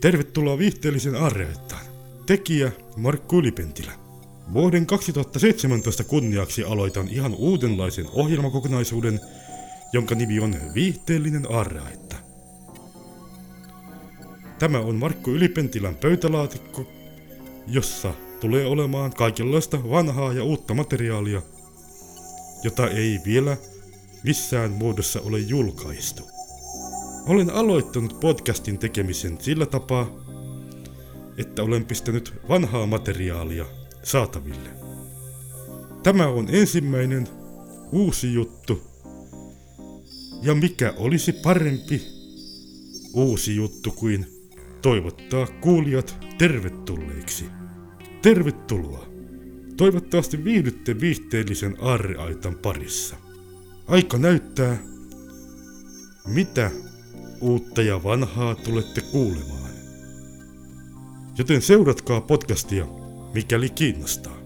Tervetuloa viihteellisen aarreettaan. Tekijä Markku Ylipentilä. Vuoden 2017 kunniaksi aloitan ihan uudenlaisen ohjelmakokonaisuuden, jonka nimi on Viihteellinen aarreaitta. Tämä on Markku Ylipentilän pöytälaatikko, jossa tulee olemaan kaikenlaista vanhaa ja uutta materiaalia, jota ei vielä missään muodossa ole julkaistu. Olen aloittanut podcastin tekemisen sillä tapaa, että olen pistänyt vanhaa materiaalia saataville. Tämä on ensimmäinen uusi juttu. Ja mikä olisi parempi uusi juttu kuin toivottaa kuulijat tervetulleiksi. Tervetuloa! Toivottavasti viihdytte viihteellisen aarreaitan parissa. Aika näyttää, mitä uutta ja vanhaa tulette kuulemaan. Joten seuratkaa podcastia, mikäli kiinnostaa.